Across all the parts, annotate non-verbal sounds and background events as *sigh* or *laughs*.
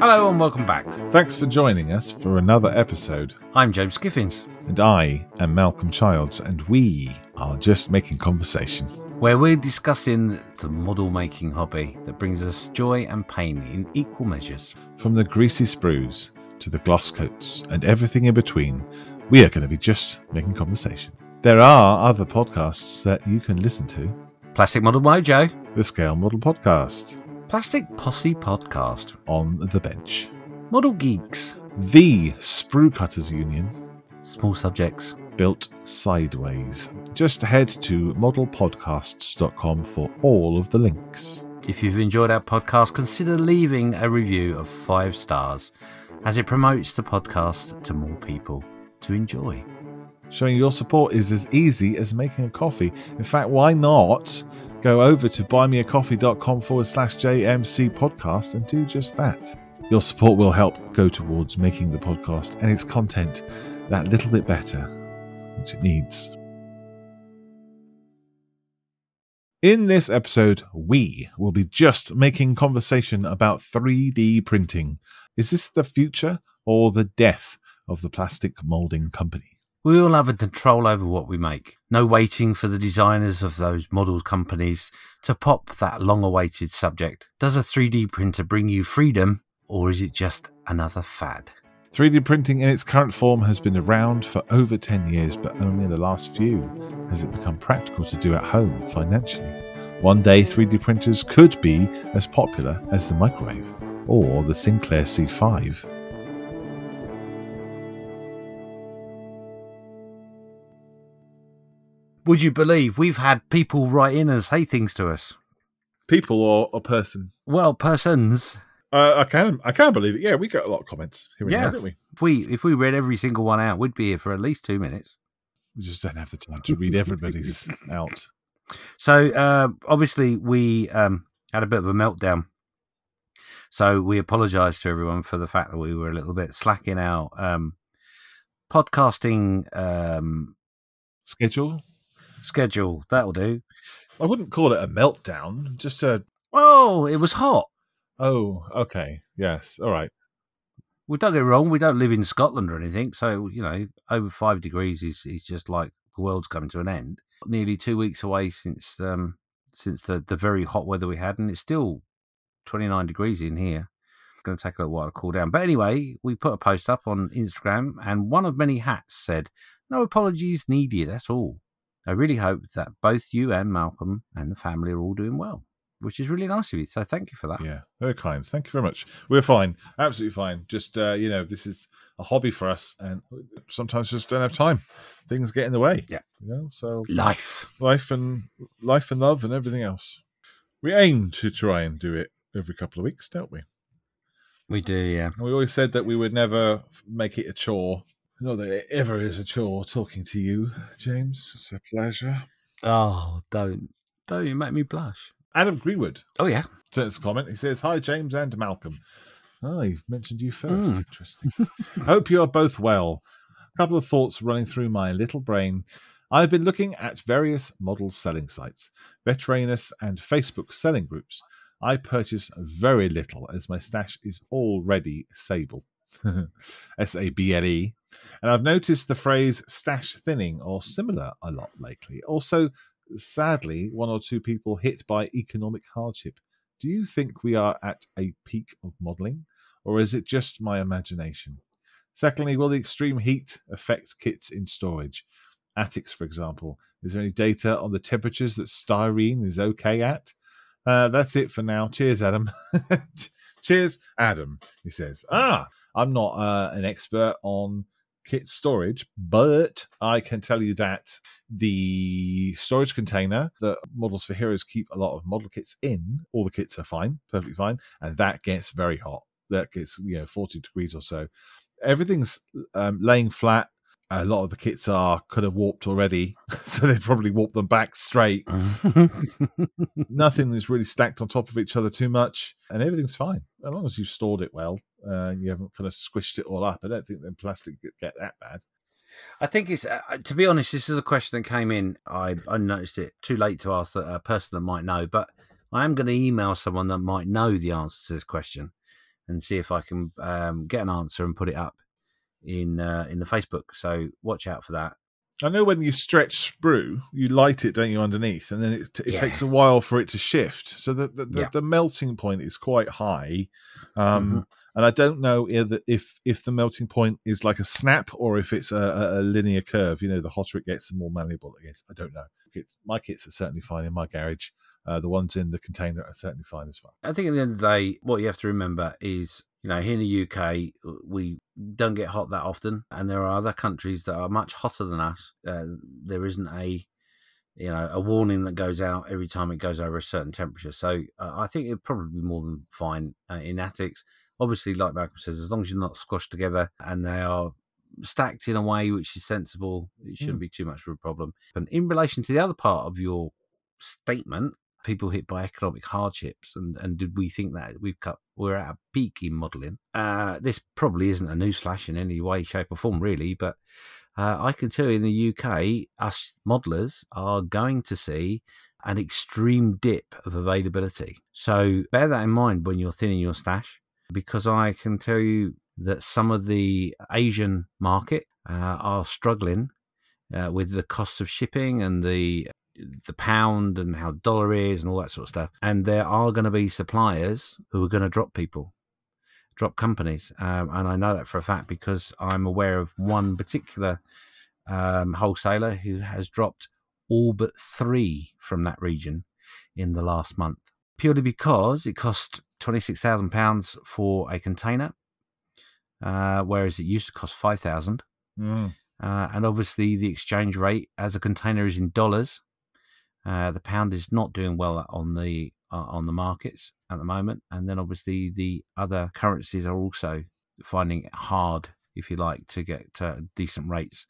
Hello and welcome back. Thanks for joining us for another episode. I'm James Giffins, And I am Malcolm Childs, and we are just making conversation. where we're discussing the model making hobby that brings us joy and pain in equal measures. From the greasy sprues to the gloss coats and everything in between, we are going to be just making conversation. There are other podcasts that you can listen to. Plastic Model Mojo, The Scale Model Podcast, Plastic Posse Podcast, On the Bench, Model Geeks, The Sprue Cutters Union, Small Subjects, built sideways. Just head to modelpodcasts.com for all of the links. If you've enjoyed our podcast, consider leaving a review of five stars as it promotes the podcast to more people to enjoy. Showing your support is as easy as making a coffee. In fact, why not go over to buymeacoffee.com forward slash JMC podcast and do just that? Your support will help go towards making the podcast and its content that little bit better, which it needs. In this episode, we will be just making conversation about 3D printing. Is this the future or the death of the plastic molding company? We all have a control over what we make. No waiting for the designers of those models companies to pop that long awaited subject. Does a 3D printer bring you freedom or is it just another fad? 3D printing in its current form has been around for over 10 years, but only in the last few has it become practical to do at home financially. One day, 3D printers could be as popular as the microwave or the Sinclair C5. Would you believe we've had people write in and say things to us? People or a person? Well, persons. Uh, I can I can't believe it. Yeah, we get a lot of comments here and Yeah. there, don't we? If we if we read every single one out, we'd be here for at least two minutes. We just don't have the time to read everybody's *laughs* out. So uh, obviously we um, had a bit of a meltdown. So we apologise to everyone for the fact that we were a little bit slack in our um, podcasting um, Schedule? Schedule. That'll do. I wouldn't call it a meltdown, just a Oh, it was hot. oh, okay. Yes. All right. Well, don't get me wrong. We don't live in Scotland or anything, so you know, over five degrees is is just like the world's coming to an end. Nearly two weeks away since um since the the very hot weather we had, and it's still twenty nine degrees in here. Going to take a little while to cool down, but anyway, we put a post up on Instagram, and one of many hats said, "No apologies needed. That's all." I really hope that both you and Malcolm and the family are all doing well, which is really nice of you. So thank you for that. Yeah, very kind. Thank you very much. We're fine, absolutely fine. Just uh, you know, this is a hobby for us, and sometimes just don't have time. Things get in the way. Yeah. you know. So Life. life and life and love and everything else. We aim to try and do it every couple of weeks, don't we? We do, yeah. And we always said that we would never make it a chore. Not that it ever is a chore talking to you, James. It's a pleasure. Oh, don't don't you make me blush. Adam Greenwood Oh yeah. us a comment. He says, Hi, James and Malcolm. Oh, mentioned you first. Mm. Interesting. *laughs* Hope you are both well. A couple of thoughts running through my little brain. I've been looking at various model selling sites, Veteranus and Facebook selling groups. I purchase very little as my stash is already Sable. *laughs* S A B L E. And I've noticed the phrase stash thinning or similar a lot lately. Also, sadly, one or two people hit by economic hardship. Do you think we are at a peak of modelling, or is it just my imagination? Secondly, will the extreme heat affect kits in storage? Attics, for example. Is there any data on the temperatures that styrene is okay at? Uh, that's it for now. Cheers, Adam. *laughs* Cheers, Adam, he says. Ah, I'm not uh, an expert on kit storage, but I can tell you that the storage container that Models for Heroes keep a lot of model kits in, all the kits are fine, perfectly fine, and that gets very hot. That gets, you know, 40 degrees or so. Everything's um, laying flat. A lot of the kits are kind of warped already, *laughs* so they probably warp them back straight. *laughs* Nothing is really stacked on top of each other too much, and everything's fine as long as you've stored it well. Uh, you haven't kind of squished it all up. I don't think the plastic get get that bad. I think it's uh, to be honest. This is a question that came in. I I noticed it too late to ask a person that might know, but I am going to email someone that might know the answer to this question and see if I can um, get an answer and put it up in uh, in the Facebook. So watch out for that. I know when you stretch sprue, you light it, don't you, underneath, and then it, it Yeah. takes a while for it to shift. So the the, the, Yeah. the melting point is quite high, um, Mhm. And I don't know if if the melting point is like a snap or if it's a, a, a linear curve. You know, the hotter it gets, the more malleable it gets. I don't know. It's, my kits are certainly fine in my garage. Uh, the ones in the container are certainly fine as well. I think at the end of the day, what you have to remember is, you know, here in the UK, we don't get hot that often, and there are other countries that are much hotter than us. Uh, there isn't a, you know, a warning that goes out every time it goes over a certain temperature. So uh, I think it'd probably be more than fine uh, in attics. Obviously, like Malcolm says, as long as you're not squashed together and they are stacked in a way which is sensible, it shouldn't be too much of a problem. And in relation to the other part of your statement, people hit by economic hardships and, and did we think that we've cut we're at a peak in modelling? Uh, this probably isn't a newsflash in any way shape or form really but uh, i can tell you in the uk us modelers are going to see an extreme dip of availability. So bear that in mind when you're thinning your stash because i can tell you that some of the asian market uh, are struggling uh, with the costs of shipping and the the pound and how dollar is and all that sort of stuff. And there are going to be suppliers who are going to drop people, drop companies. Um, and I know that for a fact because I'm aware of one particular um, wholesaler who has dropped all but three from that region in the last month, purely because it cost £26,000 for a container, uh, whereas it used to cost 5000 Mm. uh, and obviously the exchange rate as a container is in dollars. Uh, the pound is not doing well on the uh, on the markets at the moment, and then obviously the other currencies are also finding it hard, if you like, to get uh, decent rates.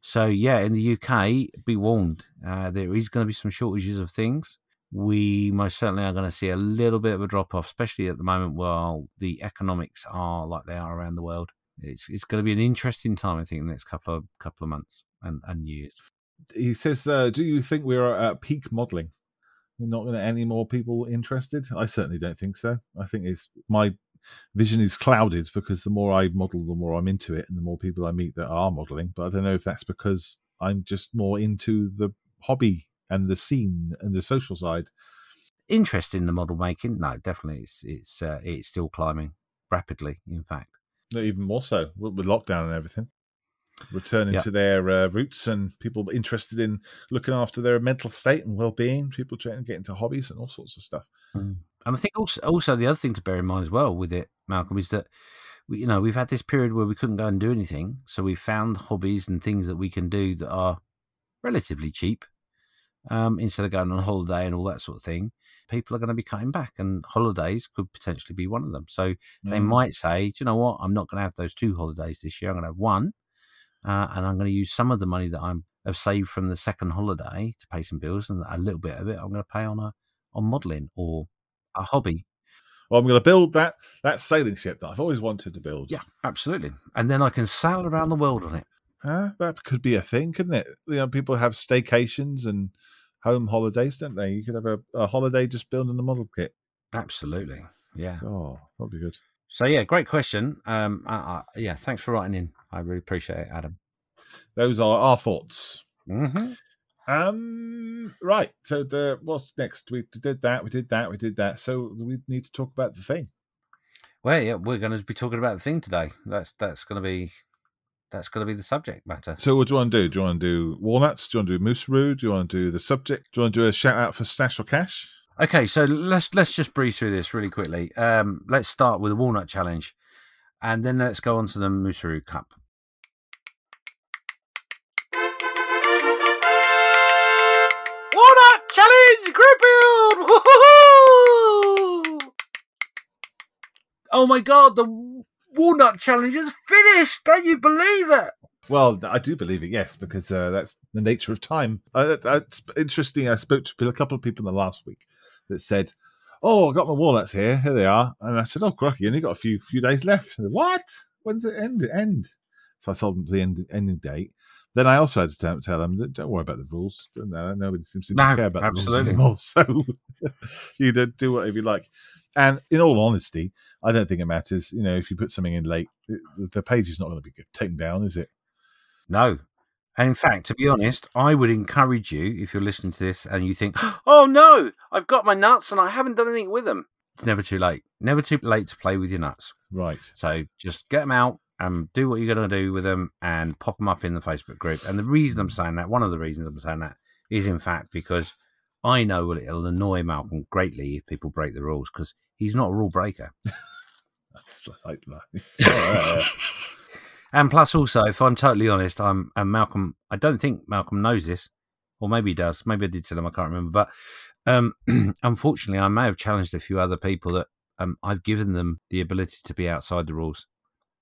So yeah, in the UK, be warned, uh, there is going to be some shortages of things. We most certainly are going to see a little bit of a drop off, especially at the moment while the economics are like they are around the world. It's it's going to be an interesting time, I think, in the next couple of couple of months and, and years. He says, uh, "Do you think we are at peak modelling? We're not going to any more people interested? I certainly don't think so. I think it's my vision is clouded because the more I model, the more I'm into it, and the more people I meet that are modelling. But I don't know if that's because I'm just more into the hobby and the scene and the social side. Interest in the model making? No, definitely, it's it's uh, it's still climbing rapidly. In fact, No, even more so with lockdown and everything. Returning Yeah. to their uh, roots and people interested in looking after their mental state and well-being. People trying to get into hobbies and all sorts of stuff. and I think also also the other thing to bear in mind as well with it, Malcolm, is that we, you know we've had this period where we couldn't go and do anything, so we found hobbies and things that we can do that are relatively cheap. Um, instead of going on holiday and all that sort of thing, people are going to be cutting back, and holidays could potentially be one of them. So they Mm. might say, "Do you know what? I'm not going to have those two holidays this year. I'm going to have one, uh, and I'm going to use some of the money that I'm have saved from the second holiday to pay some bills, and a little bit of it I'm going to pay on a on modelling or a hobby. Well, I'm going to build that that sailing ship that I've always wanted to build. Yeah, absolutely. And then I can sail around the world on it. Huh? that could be a thing, couldn't it? You know, people have staycations and home holidays, don't they? You could have a, a holiday just building a model kit. Absolutely. Yeah. Oh, that'd be good. So yeah, great question. Um, uh, uh, yeah, thanks for writing in. I really appreciate it, Adam. Those are our thoughts. Mm-hmm. Um, right. So the what's next? We did that. We did that. We did that. So we need to talk about the thing. Well, yeah, we're going to be talking about the thing today. That's that's going to be that's going to be the subject matter. So what do you want to do? Do you want to do walnuts? Do you want to do Mooseroo? Do you want to do the subject? Do you want to do a shout out for stash or cash? Okay, so let's let's just breeze through this really quickly. Um, let's start with the walnut challenge, and then let's go on to the Mooseroo Cup. Walnut Challenge Group Build! Woohoo! Oh my god, the walnut challenge is finished! Can you believe it? Well, I do believe it, yes, because uh, that's the nature of time. Uh, that's interesting. I spoke to a couple of people in the last week that said, "Oh, I got my walnuts here. Here they are." And I said, "Oh, crocky, you only got a few few days left." They, what? When's it end? End? So I told them the end, ending date, Then I also had to tell, tell them, don't worry about the rules. Don't. Nobody seems to No, care about absolutely. the rules anymore. *laughs* So *laughs* you do, do whatever you like. And in all honesty, I don't think it matters. You know, if you put something in late, the page is not going to be good, taken down, is it? No. And in fact, to be honest, I would encourage you, if you're listening to this and you think, *gasps* oh no, I've got my nuts and I haven't done anything with them, it's never too late. Never too late to play with your nuts. Right. So just get them out and do what you're going to do with them and pop them up in the Facebook group. And the reason I'm saying that, one of the reasons I'm saying that, is in fact because I know it'll annoy Malcolm greatly if people break the rules because he's not a rule breaker. *laughs* That's like that. *laughs* And plus, also, if I'm totally honest, I'm and Malcolm. I don't think Malcolm knows this, or maybe he does. Maybe I did tell him. I can't remember. But um, *clears throat* unfortunately, I may have challenged a few other people that um, I've given them the ability to be outside the rules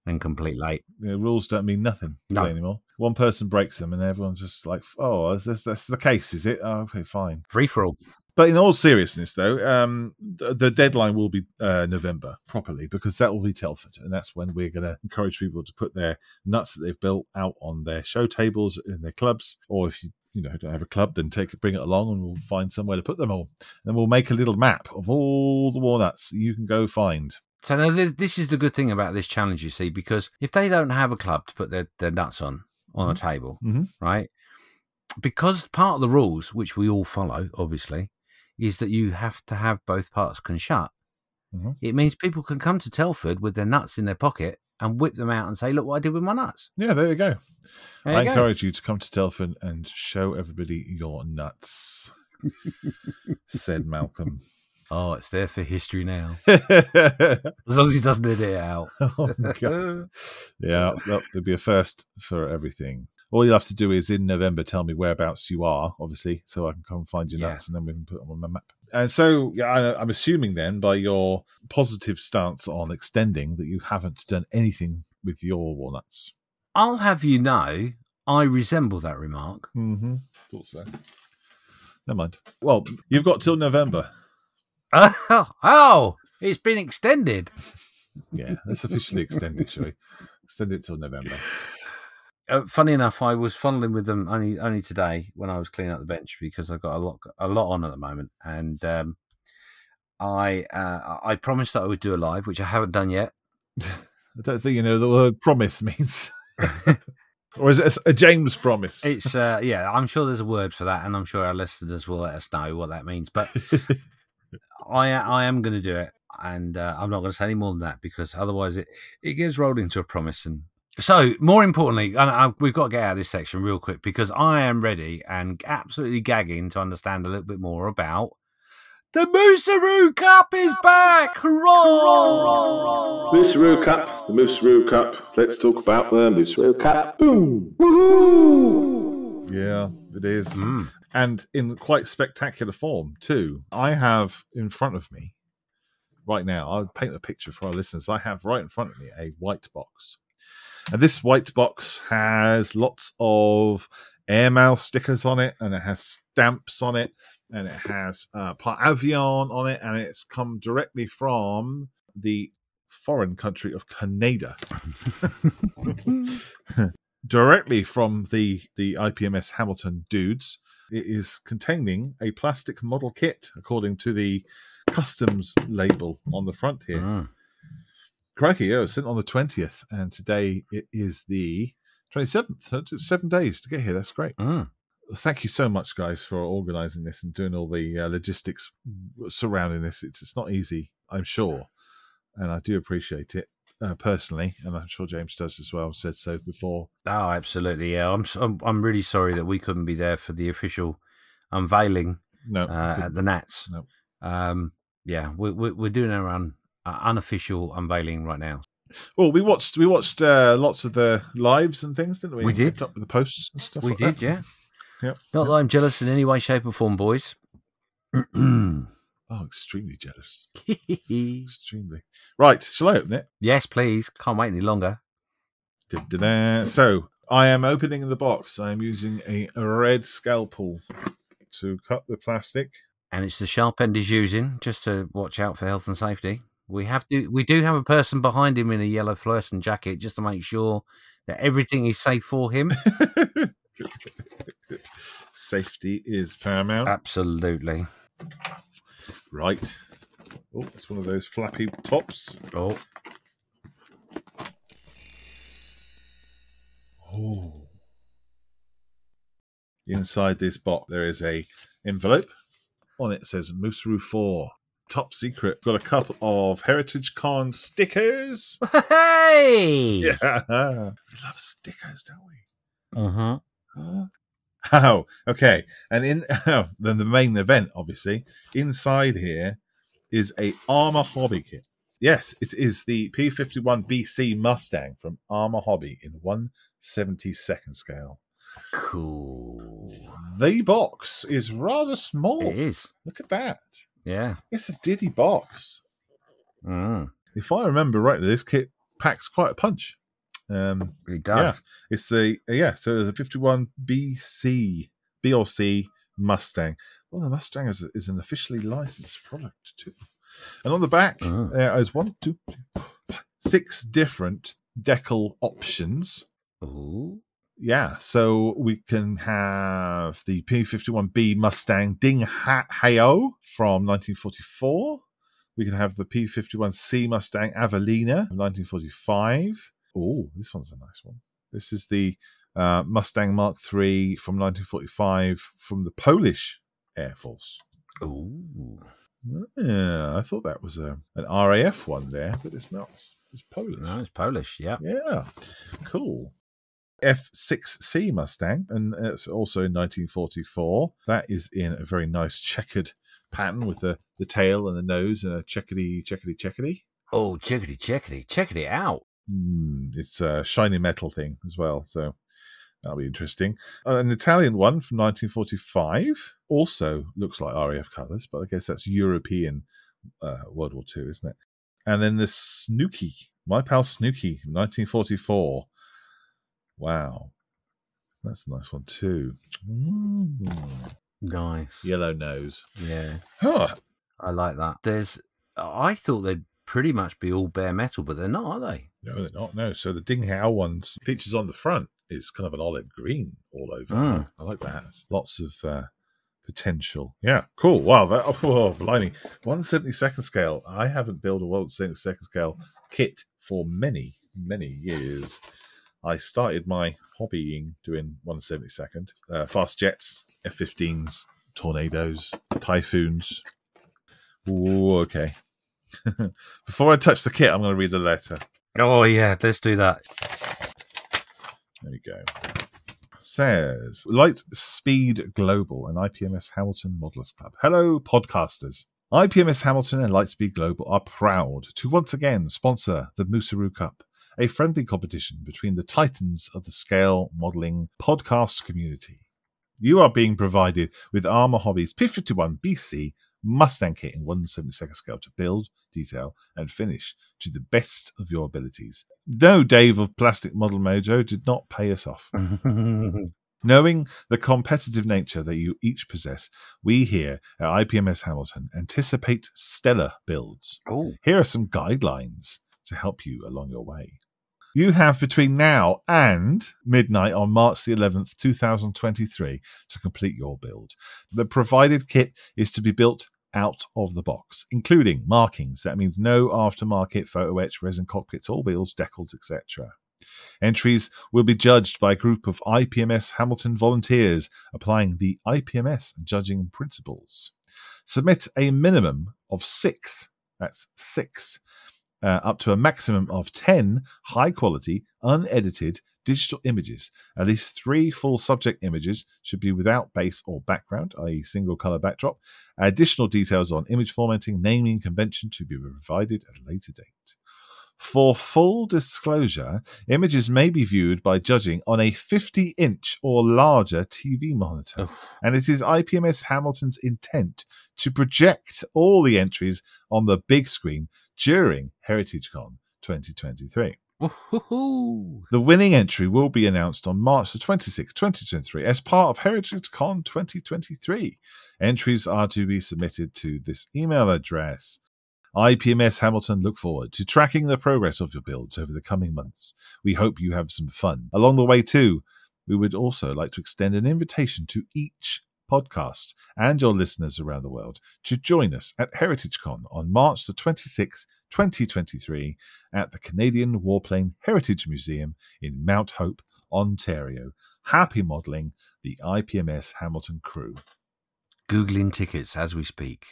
and complete late. Know, rules don't mean nothing No. anymore. One person breaks them, and everyone's just like, "Oh, that's, that's the case, is it? Oh, okay, fine." Free for all. But in all seriousness, though, um, the, the deadline will be uh, November properly because that will be Telford, and that's when we're going to encourage people to put their nuts that they've built out on their show tables in their clubs, or if you you know don't have a club, then take it, bring it along, and we'll find somewhere to put them all. And we'll make a little map of all the walnuts you can go find. So now th- this is the good thing about this challenge, you see, because if they don't have a club to put their, their nuts on on a table, Mhm. right? Because part of the rules, which we all follow, obviously, is that you have to have both parts can shut. Mhm. It means people can come to Telford with their nuts in their pocket and whip them out and say, "Look what I did with my nuts." Yeah, there you go. There I you go. encourage you to come to Telford and show everybody your nuts, *laughs* said Malcolm. Oh, it's there for history now. *laughs* oh, As long as he doesn't edit it out. God. *laughs* Yeah, would be a first for everything. All you'll have to do is in November tell me whereabouts you are, obviously, so I can come find your Yeah. nuts and then we can put them on my map. And so, yeah, I, I'm assuming then by your positive stance on extending that you haven't done anything with your walnuts. I'll have you know, I resemble that remark. Mm-hmm. Thought so. Never mind. Well, you've got till November. Oh, *laughs* oh it's been extended. Yeah, let's officially extend it, shall we? Extend it till November. Uh, funny enough, I was fondling with them only only today when I was cleaning up the bench because I've got a lot a lot on at the moment, and um, I uh, I promised that I would do a live, which I haven't done yet. *laughs* I don't think you know the word promise means. *laughs* or is it a, a James promise? It's uh, yeah, I'm sure there's a word for that, and I'm sure our listeners will let us know what that means. But I I am going to do it, and uh, I'm not going to say any more than that because otherwise it it gets rolled into a promise. And so, more importantly, and I, we've got to get out of this section real quick because I am ready and absolutely gagging to understand a little bit more about the Moosaroo Cup is back! Hurrah! Mooseroo Cup, the Mooseroo Cup. Let's talk about the Mooseroo Cup. Boom! Woohoo! yeah, it is. Mm. And in quite spectacular form, too. I have in front of me right now, I'll paint a picture for our listeners. I have right in front of me a white box. And this white box has lots of airmail stickers on it, and it has stamps on it, and it has uh, Par Avion on it, and it's come directly from the foreign country of Canada. *laughs* *laughs* directly from the the IPMS Hamilton dudes. It is containing a plastic model kit, according to the customs label on the front here. Mm. Crikey, yeah, it was sent on the 20th, and today it is the 27th. So it seven days to get here. That's great. Mm. Thank you so much, guys, for organizing this and doing all the uh, logistics surrounding this. It's, it's not easy, I'm sure, and I do appreciate it uh, personally, and I'm sure James does as well. Said so before. Oh, absolutely. Yeah, I'm, I'm I'm really sorry that we couldn't be there for the official unveiling No, uh, at the Nats. No. Um, yeah, we're we're we're doing our un, uh, unofficial unveiling right now. Well, we watched we watched uh, lots of the lives and things, didn't we? We did. Up with the posts and stuff. we like did, that. yeah. Yep. Not that I'm jealous in any way, shape, or form, boys. *clears throat* *clears throat* Oh, extremely jealous. *laughs* Extremely. Right, shall I open it? yes, please. Can't wait any longer. Da-da-da. So I am opening the box. I am using a red scalpel to cut the plastic. And it's the sharp end he's using just to watch out for health and safety. We have to. We do have a person behind him in a yellow fluorescent jacket just to make sure that everything is safe for him. *laughs* Safety is paramount. Absolutely. Right. Oh, it's one of those flappy tops. Oh, Oh. Inside this box, there is a envelope. On it says Mooseroo 4. Top secret. Got a couple of Heritage Con stickers. hey! *laughs* Yeah. We love stickers, don't we? Uh-huh. Huh? Oh, okay. And in *laughs* oh, then the main event, obviously, inside here is a Arma Hobby kit. Yes, it is the P51 BC Mustang from Arma Hobby in 172nd scale. Cool. The box is rather small. It is. Look at that. Yeah. It's a diddy box. Mm, If I remember rightly, this kit packs quite a punch. Um, it does. It's the uh, yeah, so it's a 51 BC BLC Mustang. Well, the Mustang is, is an officially licensed product too. And on the back, Oh. there is one, two, six different decal options. Ooh. Yeah, so we can have the P51B Mustang Ding Ha- Hayo from 1944. We can have the P51C Mustang Avelina from 1945. Oh, this one's a nice one. This is the uh, Mustang Mark III from 1945 from the Polish Air Force. Oh, Yeah, I thought that was a, an RAF one there, but it's not. It's, Polish. No, it's Polish. Yeah. Yeah, cool. F6C Mustang, and it's also in 1944. That is in a very nice checkered pattern with the, the tail and the nose and a checkety, checkety, checkety. Oh, chickadee, chickadee, check it out. Mm, it's a shiny metal thing as well, so that'll be interesting. Uh, an Italian one from 1945 also looks like RAF colours, but I guess that's European uh, World War II, isn't it? And then the Snooky, my pal Snooky, 1944. Wow, that's a nice one too. Mm. Nice. Yellow nose. Yeah. Huh. I like that. There's. I thought they'd pretty much be all bare metal, but they're not, are they? No, they're not. No. So the Ding Hao ones features on the front is kind of an olive green all over. Mm. I like that. Lots of uh, potential. Yeah, cool. Wow, that *laughs* oh, blimey, one seventy second scale. I haven't built a one seventy second scale kit for many many years. I started my hobbying doing one seventy second uh, fast jets, F 15s, tornadoes, typhoons. Ooh, okay. *laughs* Before I touch the kit, I'm going to read the letter. Oh yeah, let's do that. There we go. Says Light Speed Global and IPMS Hamilton Modelers Club. Hello, podcasters. IPMS Hamilton and Lightspeed Global are proud to once again sponsor the Mooseroo Cup, a friendly competition between the titans of the scale modeling podcast community. You are being provided with Arma Hobby's P51 BC Mustang kit in 172nd scale to build, detail, and finish to the best of your abilities. No, Dave of Plastic Model Mojo did not pay us off. *laughs* Knowing the competitive nature that you each possess, we here at IPMS Hamilton anticipate stellar builds. oh, Here are some guidelines to help you along your way. You have between now and midnight on March the 11th, 2023 to complete your build. The provided kit is to be built out of the box, including markings. That means no aftermarket photo etch, resin cockpits, all wheels, decals, etc. Entries will be judged by a group of IPMS Hamilton volunteers applying the IPMS judging principles. Submit a minimum of six, that's six, uh, up to a maximum of 10 high quality, unedited digital images. At least three full subject images should be without base or background, i.e., single color backdrop. Additional details on image formatting, naming convention to be provided at a later date. For full disclosure, images may be viewed by judging on a 50 inch or larger TV monitor Oh. and it is IPMS Hamilton's intent to project all the entries on the big screen during HeritageCon 2023. Woohoo. The winning entry will be announced on March the 26th, 2023, as part of HeritageCon 2023. Entries are to be submitted to this email address. IPMS Hamilton look forward to tracking the progress of your builds over the coming months. We hope you have some fun along the way too. we would also like to extend an invitation to each podcast and your listeners around the world to join us at HeritageCon on March the 26th, 2023, at the Canadian Warplane Heritage Museum in Mount Hope, Ontario. Happy modelling the IPMS Hamilton crew. Googling tickets as we speak.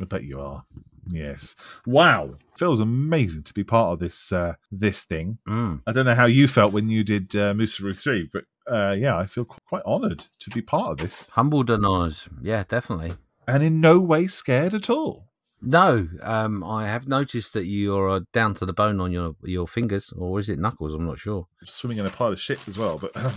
I bet you are. Yes. Wow. Feels amazing to be part of this uh, this thing. Mm. I don't know how you felt when you did uh, Mooseroo 3, but uh, yeah, I feel quite honoured to be part of this Humbled and honoured. Yeah, definitely. and in no way scared at all. No, um, I have noticed that you are down to the bone on your your fingers, or is it knuckles? I'm not sure. Swimming in a pile of shit as well. But um, *laughs*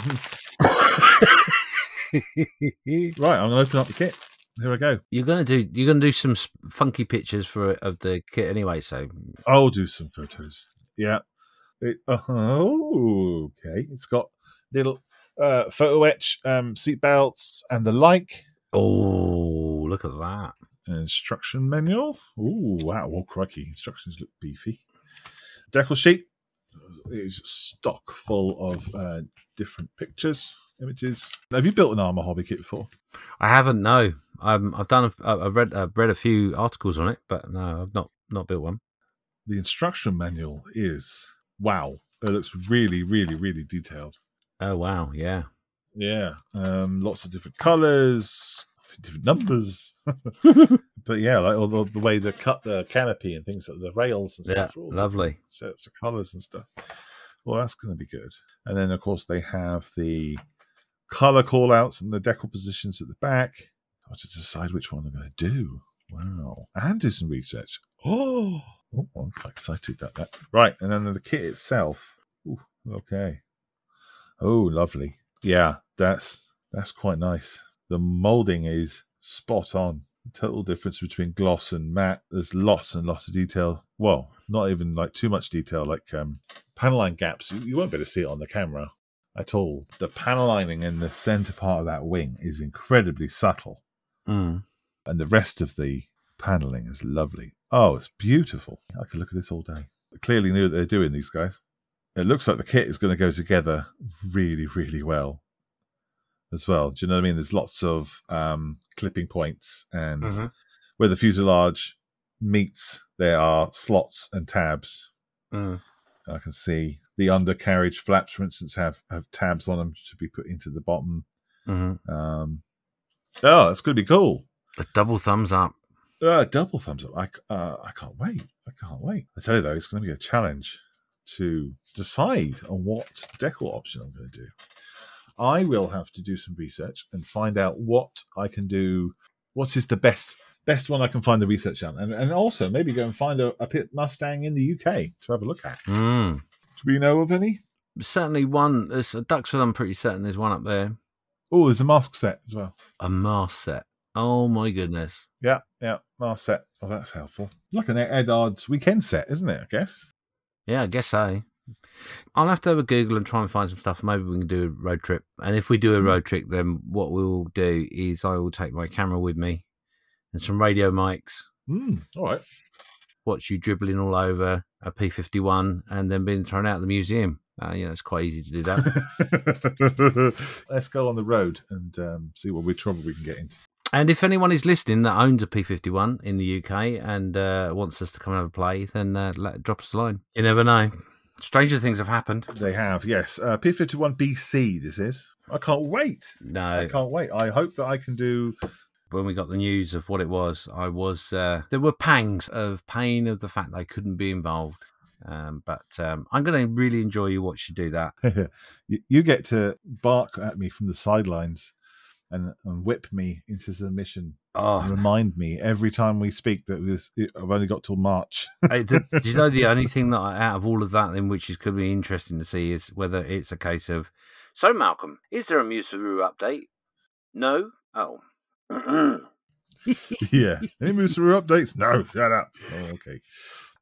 *laughs* right, I'm going to open up the kit. Here I go. you're gonna do you're gonna do some funky pictures for of the kit anyway. So I'll do some photos. Yeah. It, oh, okay. It's got little uh, photo etch um, seat belts and the like. oh, look at that. Instruction manual. Ooh, wow. Oh, crikey. Instructions look beefy. Decal sheet is stock full of uh, different pictures, images. Have you built an Arma Hobby kit before? I haven't. No, um, I've done. A, I've read. I've read a few articles on it, but no, I've not not built one. The instruction manual is wow. It looks really, really, really detailed. Oh wow, yeah. Yeah, um, lots of different colors, different numbers. *laughs* but yeah, like all the, the way they cut the canopy and things like the rails and stuff. all lovely. Sets of colors and stuff. Well, that's going to be good. And then, of course, they have the color call outs and the decal positions at the back. I have to decide which one I'm going to do. Wow. And do some research. Oh, oh I'm quite excited about that. Right. And then the kit itself. Ooh, okay. Oh, lovely. Yeah, that's that's quite nice. The molding is spot on. Total difference between gloss and matte. There's lots and lots of detail. Well, not even like too much detail, like um, panel line gaps. You, you won't be able to see it on the camera at all. The panel lining in the center part of that wing is incredibly subtle, Mm. and the rest of the paneling is lovely. Oh, it's beautiful. I could look at this all day. They clearly knew what they're doing, these guys. It looks like the kit is going to go together really, really well as well. Do you know what I mean? There's lots of um, clipping points, and Mhm. where the fuselage meets, there are slots and tabs. Mm. I can see the undercarriage flaps, for instance, have have tabs on them to be put into the bottom. Mhm. Um, oh, that's going to be cool. A double thumbs up. Uh, double thumbs up. I, uh, I can't wait. I can't wait. I tell you though, it's going to be a challenge to decide on what decal option I'm going to do. I will have to do some research and find out what I can do. What is the best best one I can find the research on, and and also maybe go and find a, a pit Mustang in the UK to have a look at. Mm. Do we know of any? Certainly one. There's a Duxford. I'm pretty certain there's one up there. Oh, there's a mask set as well. A mask set. Oh my goodness. Yeah, yeah, mask set. Oh, that's helpful. Like an Eduard's weekend set, isn't it? I guess. Yeah, I guess so. I'll have to have a Google and try and find some stuff. Maybe we can do a road trip. And if we do a road trip, then what we'll do is I will take my camera with me and some radio mics, Mm, all right. watch you dribbling all over a P51 and then being thrown out of the museum. Uh, you know, it's quite easy to do that. *laughs* Let's go on the road and um, see what we trouble we can get into. And if anyone is listening that owns a P51 in the UK and uh, wants us to come and have a play, then uh, let, drop us a line. You never know. Stranger things have happened. They have, yes. Uh, P51 BC, this is. I can't wait. No, I can't wait. I hope that I can do. when we got the news of what it was, I was uh, there were pangs of pain of the fact that I couldn't be involved. Um, but um, I'm going to really enjoy you watch you do that. *laughs* you you get to bark at me from the sidelines and, and whip me into submission Oh, remind me every time we speak that this, I've only got till March. hey, did, *laughs* did you know the only thing that I, out of all of that, then which is could be interesting to see is whether it's a case of so Malcolm, is there a Mooseroo update? No. Oh. *laughs* yeah. Any Mooseroo updates? No, shut up. Oh, okay.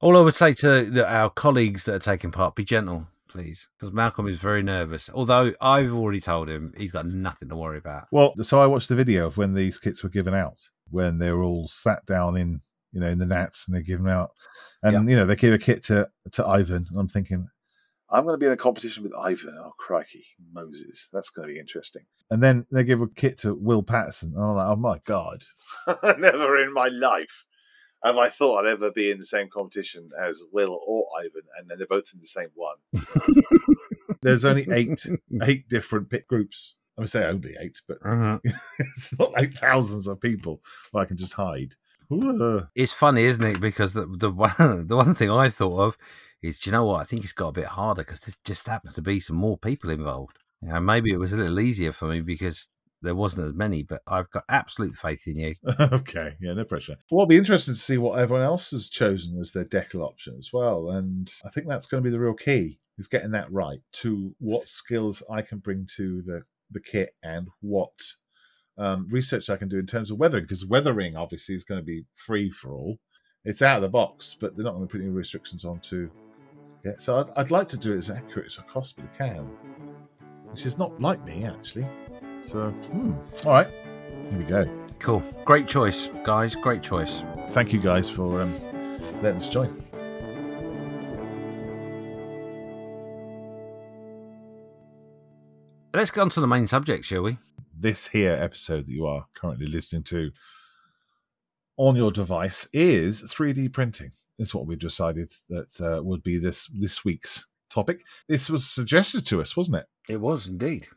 All I would say to the, our colleagues that are taking part, be gentle, please, because Malcolm is very nervous. Although I've already told him he's got nothing to worry about. Well, so I watched the video of when these kits were given out, when they were all sat down in, you know, in the nats and they're given out. And, you know, they gave a kit to, to Ivan. And I'm thinking, I'm going to be in a competition with Ivan. Oh, crikey, Moses. That's going to be interesting. And then they give a kit to Will Patterson. And I'm like, oh my God. *laughs* Never in my life have I thought I'd ever be in the same competition as Will or Ivan, and then they're both in the same one. *laughs* There's only eight *laughs* eight different pit groups. I would say only eight, but uh-huh. *laughs* it's not like thousands of people where I can just hide. Ooh. It's funny, isn't it? Because the the one the one thing I thought of is, do you know what? I think it's got a bit harder because there just happens to be some more people involved. You know, maybe it was a little easier for me because there wasn't as many, but I've got absolute faith in you. *laughs* okay, yeah, no pressure. Well, it'll be interesting to see what everyone else has chosen as their decal option as well. And I think that's going to be the real key is getting that right to what skills I can bring to the, the kit and what um, research I can do in terms of weathering, because weathering obviously is going to be free for all. It's out of the box, but they're not going to put any restrictions on to yeah, so I'd, I'd like to do it as accurate as I possibly can, which is not like me actually. So, hmm. all right, here we go. Cool. Great choice, guys. Great choice. Thank you guys for um, letting us join. Let's get on to the main subject, shall we? This here episode that you are currently listening to on your device is 3D printing. Is what we've decided that uh, would be this this week's topic. This was suggested to us, wasn't it? It was indeed.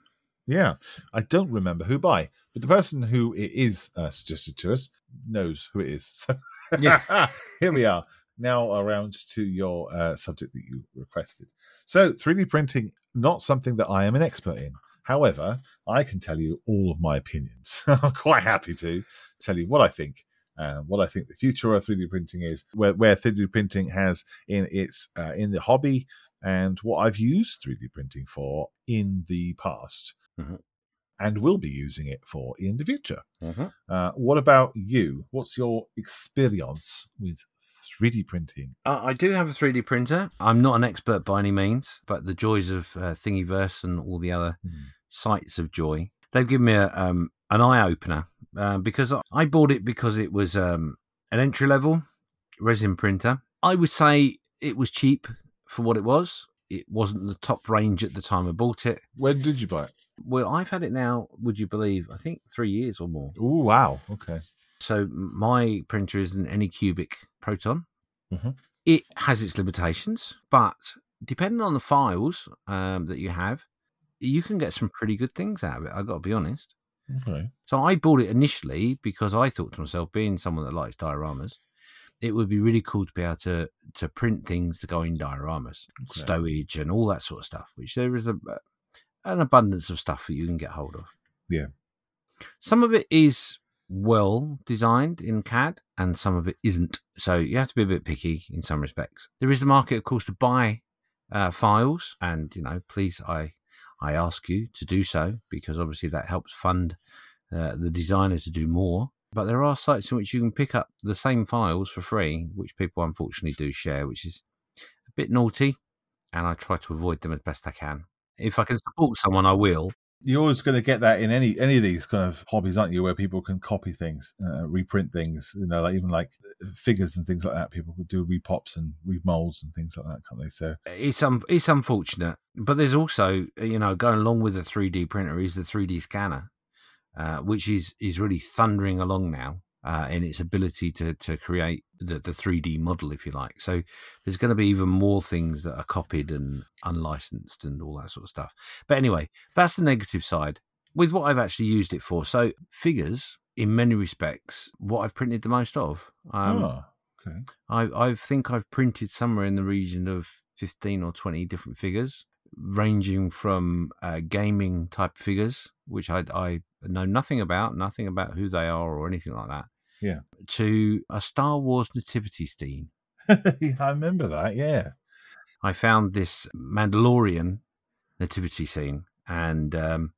Yeah, I don't remember who by, but the person who it is uh, suggested to us knows who it is. *laughs* So Yeah. *laughs* here we are now around to your uh, subject that you requested. So 3D printing, not something that I am an expert in. However, I can tell you all of my opinions. *laughs* I'm quite happy to tell you what I think uh, what I think the future of 3D printing is, where, where 3D printing has in its uh, in the hobby, and what I've used 3D printing for in the past, Mhm. and will be using it for in the future. Mhm. Uh, what about you? What's your experience with 3D printing? Uh, I do have a 3D printer. I'm not an expert by any means, but the joys of uh, Thingiverse and all the other sites of joy, they've given me a, um, an eye opener uh, because I- I bought it because it was um, an entry level resin printer. I would say it was cheap for what it was. It wasn't the top range at the time I bought it. When did you buy it? Well, I've had it now, would you believe, I think three years or more. Oh wow, okay. So my printer is an Anycubic Photon. Mhm. It has its limitations, but depending on the files um, that you have, you can get some pretty good things out of it. I've got to be honest. Okay. So I bought it initially because I thought to myself, being someone that likes dioramas, it would be really cool to be able to to print things to go in dioramas, Okay. stowage, and all that sort of stuff. Which there is a an abundance of stuff that you can get hold of. Yeah. Some of it is well designed in CAD, and some of it isn't. So you have to be a bit picky in some respects. There is the market, of course, to buy uh, files, and you know, please, I I ask you to do so because obviously that helps fund uh, the designers to do more. But there are sites in which you can pick up the same files for free, which people unfortunately do share, which is a bit naughty. And I try to avoid them as best I can. If I can support someone, I will. You're always going to get that in any any of these kind of hobbies, aren't you? Where people can copy things, uh, reprint things. You know, like even like figures and things like that. People could do repops and remolds and things like that, can't they? So It's um, it's unfortunate, but there's also you know going along with the 3D printer is the 3D scanner, uh, which is is really thundering along now uh, in its ability to to create the the 3D model, if you like. So there's going to be even more things that are copied and unlicensed and all that sort of stuff. But anyway, that's the negative side. With what I've actually used it for, so figures in many respects, what I've printed the most of. Um, oh, okay. I I think I've printed somewhere in the region of fifteen or twenty different figures, ranging from uh, gaming type figures, which I I know nothing about, nothing about who they are or anything like that. Yeah. To a Star Wars nativity scene. *laughs* I remember that. Yeah. I found this Mandalorian nativity scene and um,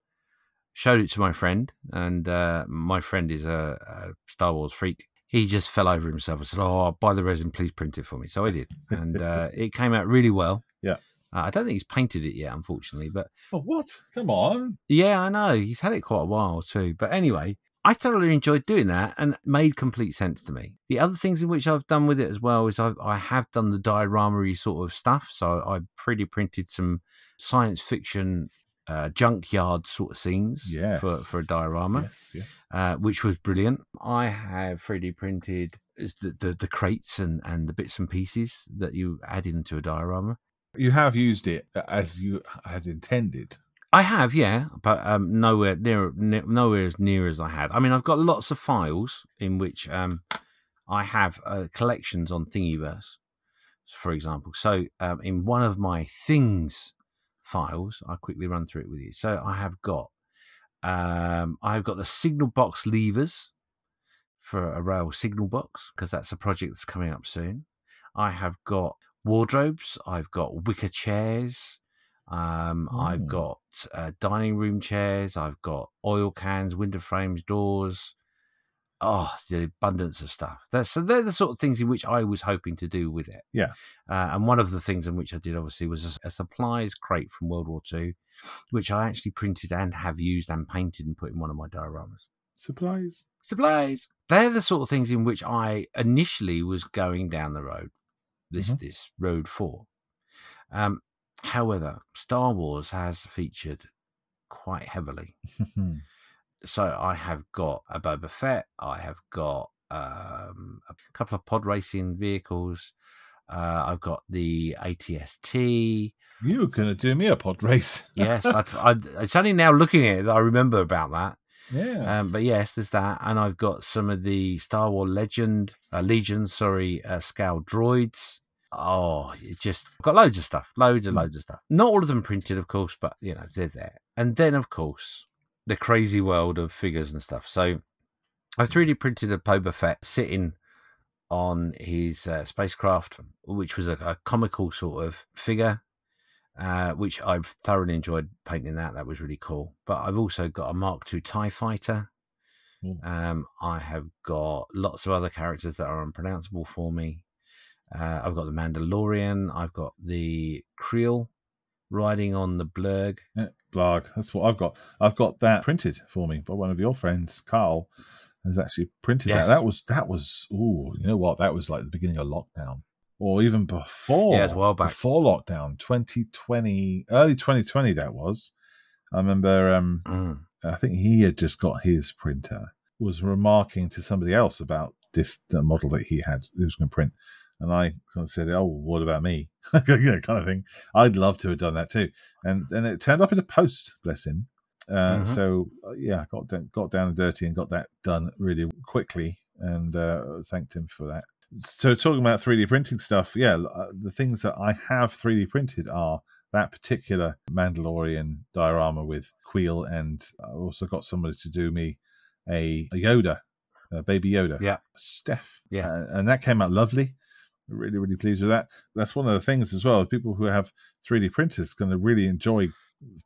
showed it to my friend. And uh, my friend is a, a Star Wars freak. He just fell over himself and said, "Oh, I'll buy the resin. Please print it for me." So I did, and *laughs* uh, it came out really well. Yeah. Uh, I don't think he's painted it yet, unfortunately, but Oh, what? Come on. yeah, I know he's had it quite a while too. But anyway, I thoroughly enjoyed doing that and made complete sense to me. The other things in which I've done with it as well is I've, I have done the diorama sort of stuff. So I 3D printed some science fiction uh, junkyard sort of scenes Yes. for, for a diorama, Yes, yes. uh, which was brilliant. I have 3D printed the, the, the crates and, and the bits and pieces that you add into a diorama. You have used it as you had intended. I have, yeah, but um, nowhere near, ne- nowhere as near as I had. I mean, I've got lots of files in which um, I have uh, collections on Thingiverse, for example. So, um, in one of my things files, I'll quickly run through it with you. So, I have got, um, I've got the signal box levers for a rail signal box because that's a project that's coming up soon. I have got wardrobes. I've got wicker chairs. Um, I've Mm. got uh, dining room chairs. I've got oil cans, window frames, doors. Oh, the abundance of stuff. That's so they're the sort of things in which I was hoping to do with it. Yeah. Uh, and one of the things in which I did obviously was a, a supplies crate from World War Two, which I actually printed and have used and painted and put in one of my dioramas Supplies. supplies. They're the sort of things in which I initially was going down the road. This Mhm. this road for. Um, however, Star Wars has featured quite heavily. *laughs* So I have got a Boba Fett. I have got um, a couple of pod racing vehicles. Uh, I've got the ATST. you were going to do me a pod race. Yes, *laughs* I'd, I'd, it's only now looking at it that I remember about that. yeah. Um, but yes, there's that, and I've got some of the Star Wars Legend, uh, Legion, sorry, uh, Scout droids. Oh, it just got loads of stuff, loads and Mm. loads of stuff. Not all of them printed, of course, but you know they're there. And then, of course, the crazy world of figures and stuff. So I 3D printed a Boba Fett sitting on his uh, spacecraft, which was a, a comical sort of figure uh, which I've thoroughly enjoyed painting that. That was really cool. But I've also got a Mark II TIE fighter. Mm. Um, I have got lots of other characters that are unpronounceable for me. Uh, I've got the Mandalorian. I've got the Kuiil riding on the Blurg. Yeah, Blarg. That's what I've got. I've got that printed for me by one of your friends, Carl, has actually printed Yes. that. That was that was Oh, you know what? That was like the beginning of lockdown. Or even before Yeah, a back. before lockdown, 2020, early 2020 that was. I remember um Mm. I think he had just got his printer, was remarking to somebody else about this the model that he had, he was going to print. And I kind of said, "Oh, what about me?" *laughs* you know, kind of thing. I'd love to have done that too. And and it turned up in a post, bless him. Uh, Mhm. So uh, yeah, got down, got down and dirty and got that done really quickly, and uh, thanked him for that. So talking about 3D printing stuff, yeah, uh, the things that I have 3D printed are that particular Mandalorian diorama with Kuiil, and I also got somebody to do me a, a Yoda, a baby Yoda. Yeah. Steph. Yeah. Uh, and that came out lovely. Really, really pleased with that. That's one of the things as well. People who have 3D printers going to really enjoy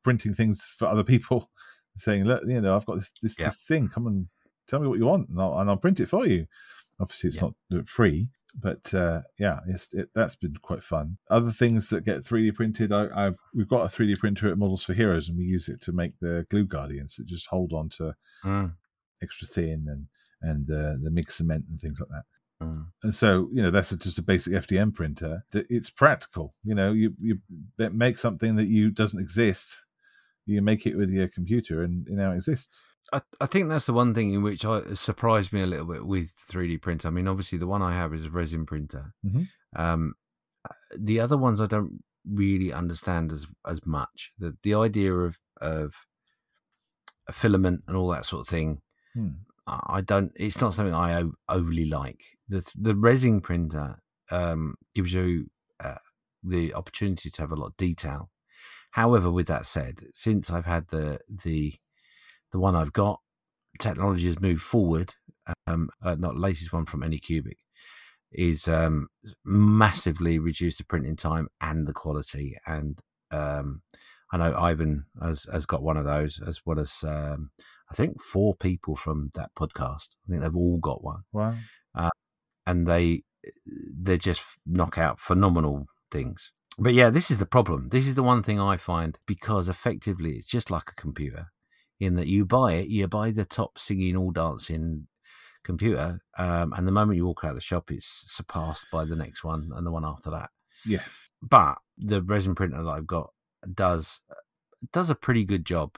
printing things for other people, *laughs* saying, "Look, you know, I've got this this, Yeah. this thing. Come and tell me what you want, and I'll, and I'll print it for you." Obviously, it's Yeah. not free, but uh, yeah, it, that's been quite fun. Other things that get 3D printed, I, I've we've got a 3D printer at Models for Heroes, and we use it to make the glue guardians that just hold on to Mm. extra thin and and uh, the mix cement and things like that. Mm. And so, you know, that's a, just a basic FDM printer. It's practical. You know, you you make something that you doesn't exist. You make it with your computer, and it now exists. I, I think that's the one thing in which I surprised me a little bit with 3D printer. I mean, obviously the one I have is a resin printer. Mhm. Um, the other ones I don't really understand as as much. The the idea of of a filament and all that sort of thing. Hmm. I don't. It's not something I overly like. The the resin printer um, gives you uh, the opportunity to have a lot of detail. However, with that said, since I've had the the the one I've got, technology has moved forward. Um, uh, not latest one from Anycubic is um, massively reduced the printing time and the quality. And um, I know Ivan has has got one of those as well as um, I think four people from that podcast. I think they've all got one, Wow. and they they just knock out phenomenal things. But yeah, this is the problem. This is the one thing I find because effectively it's just like a computer. in that you buy it, you buy the top singing, all dancing computer, um, and the moment you walk out of the shop, it's surpassed by the next one and the one after that. Yeah. But the resin printer that I've got does does a pretty good job.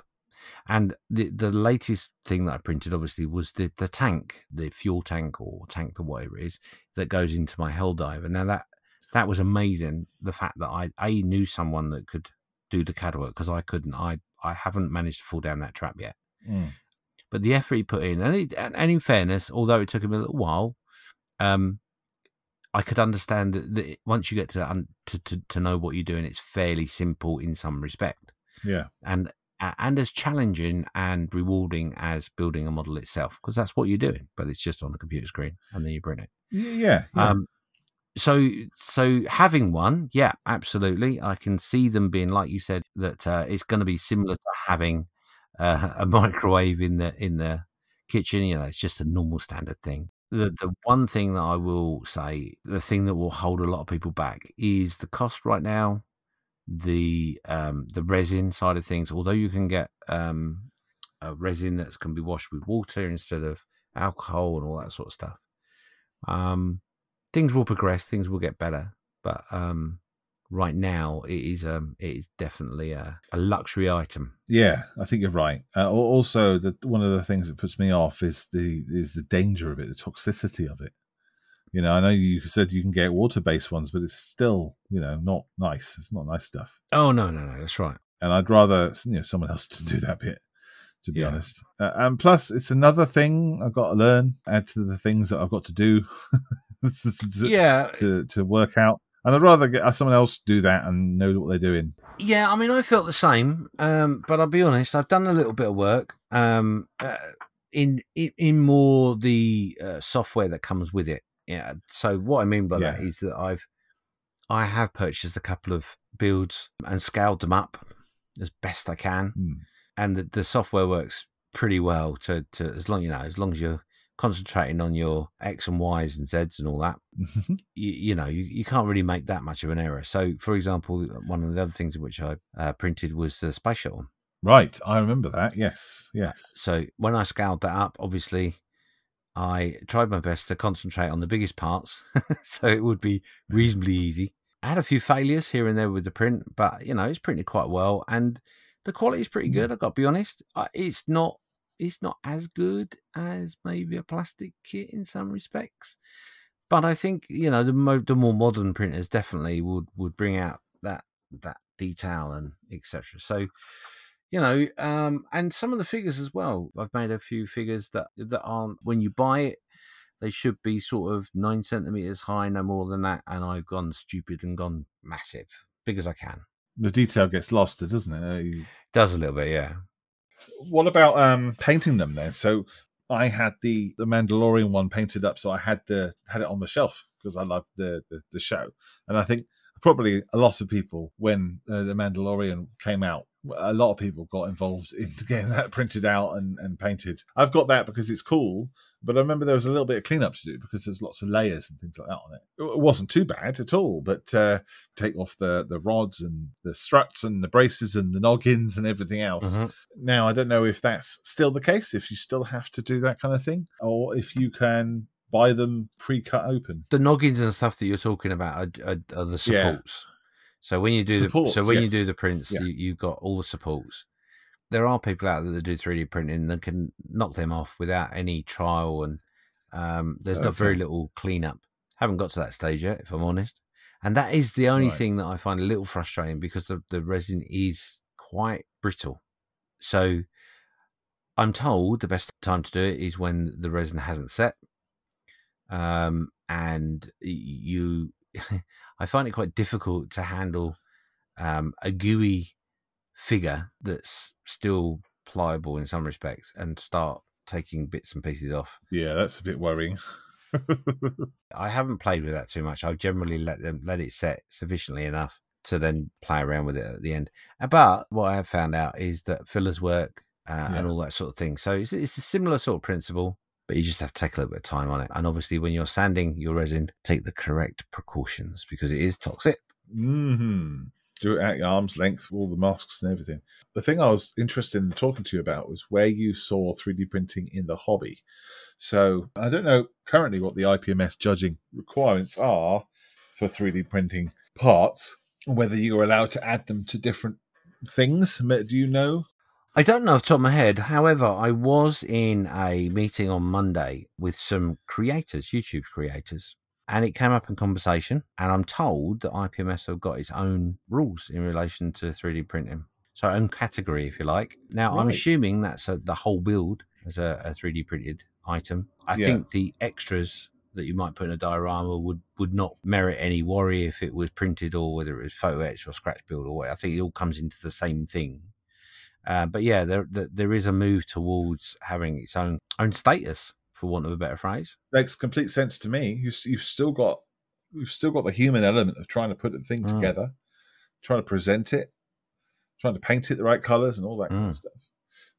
And the the latest thing that I printed, obviously, was the the tank, the fuel tank or tank, the whatever it is, that goes into my Helldiver. Now that that was amazing. The fact that I a knew someone that could do the CAD work because I couldn't. I I haven't managed to fall down that trap yet. Mm. But the effort he put in, and, it, and and in fairness, although it took him a little while, um, I could understand that, once you get to, un, to to to know what you're doing, it's fairly simple in some respect, Yeah. and and as challenging and rewarding as building a model itself, because that's what you're doing. But it's just on the computer screen, and then you print it. Yeah. yeah. Um, so so having one, yeah, absolutely. I can see them being like you said that uh, it's going to be similar to having uh, *laughs* a microwave in the in the kitchen. You know, it's just a normal standard thing. The the one thing that I will say, the thing that will hold a lot of people back is the cost right now. The um, the resin side of things, although you can get um, a resin that can be washed with water instead of alcohol and all that sort of stuff. Um, things will progress, things will get better, but um, right now it is um, it is definitely a, a luxury item. Yeah, I think you're right. Uh, also, the, one of the things that puts me off is the is the danger of it, the toxicity of it. You know, I know you said you can get water based ones, but it's still, you know, not nice. It's not nice stuff. Oh no, no, no, that's right. And I'd rather, you know, someone else to do that bit. To be Yeah. honest, uh, and plus, it's another thing I've got to learn. Add to the things that I've got to do *laughs* to, Yeah, to to work out. And I'd rather get someone else do that and know what they're doing. yeah. I mean, I felt the same, um, but I'll be honest. I've done a little bit of work um, uh, in, in in more the uh, software that comes with it. Yeah. So what I mean by that Yeah. is that I've I have purchased a couple of builds and scaled them up as best I can. Hmm. and the, the software works pretty well to, to as long you know as long as you're concentrating on your x and y's and z's and all that *laughs* you, you know you, you can't really make that much of an error so for example one of the other things which i uh, printed was the space shuttle right, I remember that. Yes, yes. so when i scaled that up obviously i tried my best to concentrate on the biggest parts *laughs* so it would be reasonably *laughs* easy. I had a few failures here and there with the print but you know it's printed quite well and the quality is pretty mm-hmm. good i've got to be honest. It's not it's not as good as maybe a plastic kit in some respects but i think you know the, mo- the more modern printers definitely would would bring out that that detail and etc so you know um and some of the figures as well i've made a few figures that that aren't when you buy it they should be sort of nine centimeters high no more than that and i've gone stupid and gone massive big as i can The detail gets lost, doesn't it? You- does a little bit yeah What about um painting them then? So I had the the Mandalorian one painted up, so I had the had it on the shelf because I loved the, the the show, and I think probably a lot of people when uh, the Mandalorian came out, a lot of people got involved in *laughs* getting that printed out and and painted. I've got that because it's cool, but I remember there was a little bit of cleanup to do because there's lots of layers and things like that on it. It wasn't too bad at all, but uh, take off the the rods and the struts and the braces and the noggins and everything else. Mhm. Now, I don't know if that's still the case, if you still have to do that kind of thing, or if you can buy them pre cut open. the noggins and stuff that you're talking about are, are, are the Yeah. So when you do Supports, the so when yes. you do the prints, Yeah. you you got all the supports. There are people out there that do 3D printing that can knock them off without any trial, and um, there's not very little cleanup. Haven't got to that stage yet, if I'm honest. And that is the only Right. thing that I find a little frustrating because the, the resin is quite brittle. So I'm told the best time to do it is when the resin hasn't set. Um, and you, *laughs* I find it quite difficult to handle um, a gooey figure that's still pliable in some respects and start taking bits and pieces off. Yeah, that's a bit worrying. *laughs* I haven't played with that too much. I've generally let them let it set sufficiently enough to then play around with it at the end. Uh, But what I have found out is that fillers work uh, Yeah. and all that sort of thing. So it's, it's a similar sort of principle, but you just have to take a little bit of time on it. And obviously, when you're sanding your resin, take the correct precautions because it is toxic. hmm do it at arm's length, all the masks and everything. The thing I was interested in talking to you about was where you saw 3D printing in the hobby. So I don't know currently what the IPMS judging requirements are for 3D printing parts, whether you're allowed to add them to different things. Do you know? I don't know off the top of my head. However, I was in a meeting on Monday with some creators, YouTube creators, and it came up in conversation. And I'm told that IPMS have got its own rules in relation to 3D printing, so own category, if you like. Now, I'm assuming that's a, the whole build as a, a 3D printed item. I Yeah. think the extras that you might put in a diorama would would not merit any worry if it was printed or whether it was photo etched or scratch build or what. I think it all comes into the same thing. Uh, but yeah, there, there there is a move towards having its own own status, for want of a better phrase. Makes complete sense to me. You, you've still got you've still got the human element of trying to put the thing Mm. together, trying to present it, trying to paint it the right colors and all that kind Mm. of stuff.